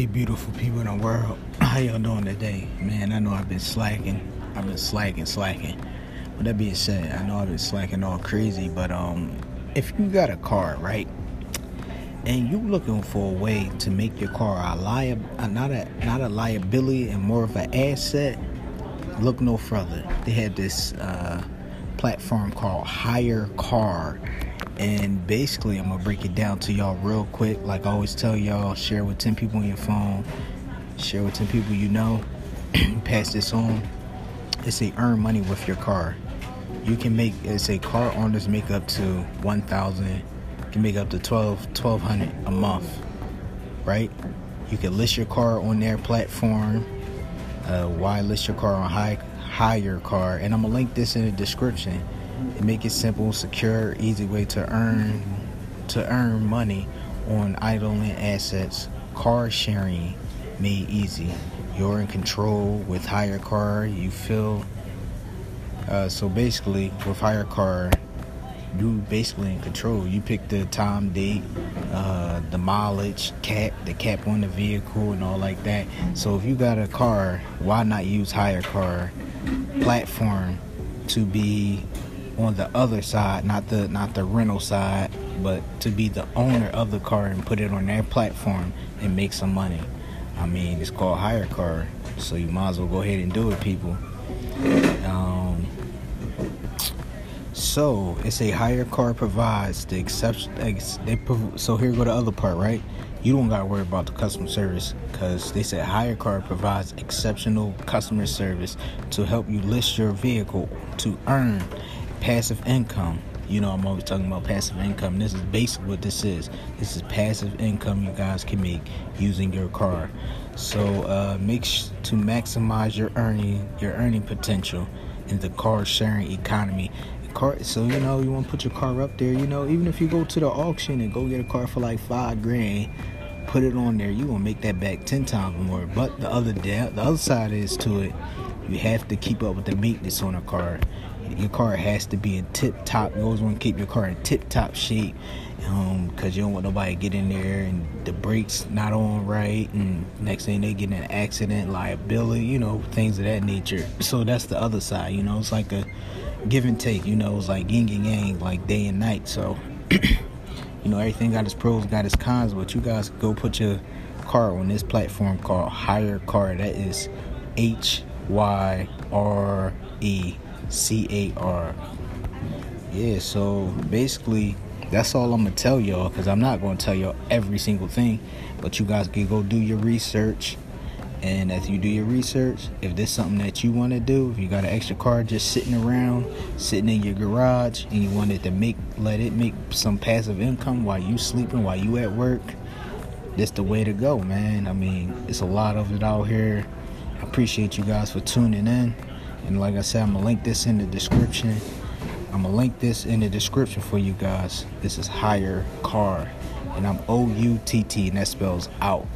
Hey, beautiful people in the world. How y'all doing today? Man, I know I've been slacking. I've been slacking, slacking. With that being said, I know I've been slacking all crazy, but um, if you got a car, right, and you looking for a way to make your car a liab, uh, not a not a liability and more of an asset, look no further. They had this uh, platform called HyreCar and basically I'm gonna break it down to y'all real quick. Like I always tell y'all, share with 10 people on your phone, share with 10 people you know, pass this on. It's a earn money with your car. You can make it's a car owners make up to 1,000, can make up to 12 1200 a month, right? You can list your car on their platform. Uh, why list your car on high higher HyreCar? And I'm gonna link this in the description and make it simple, secure, easy way to earn to earn money on idling assets. Car sharing made easy. You're in control with HyreCar. You feel uh, so basically with HyreCar, you basically in control. You pick the time, date, uh, the mileage, cap, the cap on the vehicle, and all like that. So if you got a car, why not use HyreCar platform to be on the other side, not the not the rental side, but to be the owner of the car and put it on their platform and make some money. I mean, it's called HyreCar, so you might as well go ahead and do it, people. Um, so it's a HyreCar provides the exception. They so here go the other part, right? You don't gotta worry about the customer service because they said HyreCar provides exceptional customer service to help you list your vehicle to earn passive income. You know, I'm always talking about passive income. This is basically what this is. This is passive income you guys can make using your car. So uh, make sh- to maximize your earning your earning potential in the car sharing economy. Car, so you know you want to put your car up there. You know, even if you go to the auction and go get a car for like five grand, put it on there. You gonna make that back ten times more. But the other day, the other side is to it. You have to keep up with the maintenance on a car your car has to be in tip top. You always want to keep your car in tip top shape because um, you don't want nobody to get in there and the brakes not on right, and next thing they get in an accident, liability, you know, things of that nature. So that's the other side, you know. It's like a give and take, you know. It's like yin and yang, like day and night. So, you know, everything got its pros, got its cons. But you guys go put your car on this platform called HyreCar. That is H Y R E C A R. Yeah, so basically, that's all I'm gonna tell y'all because I'm not gonna tell y'all every single thing, but you guys can go do your research. And as you do your research, if there's something that you want to do, if you got an extra car just sitting around, sitting in your garage, and you wanted to make let it make some passive income while you sleeping, while you at work, that's the way to go, man. I mean, it's a lot of it out here. I appreciate you guys for tuning in. And like I said, I'm gonna link this in the description. I'm gonna link this in the description for you guys. This is Higher Car, and I'm O U T T, and that spells out.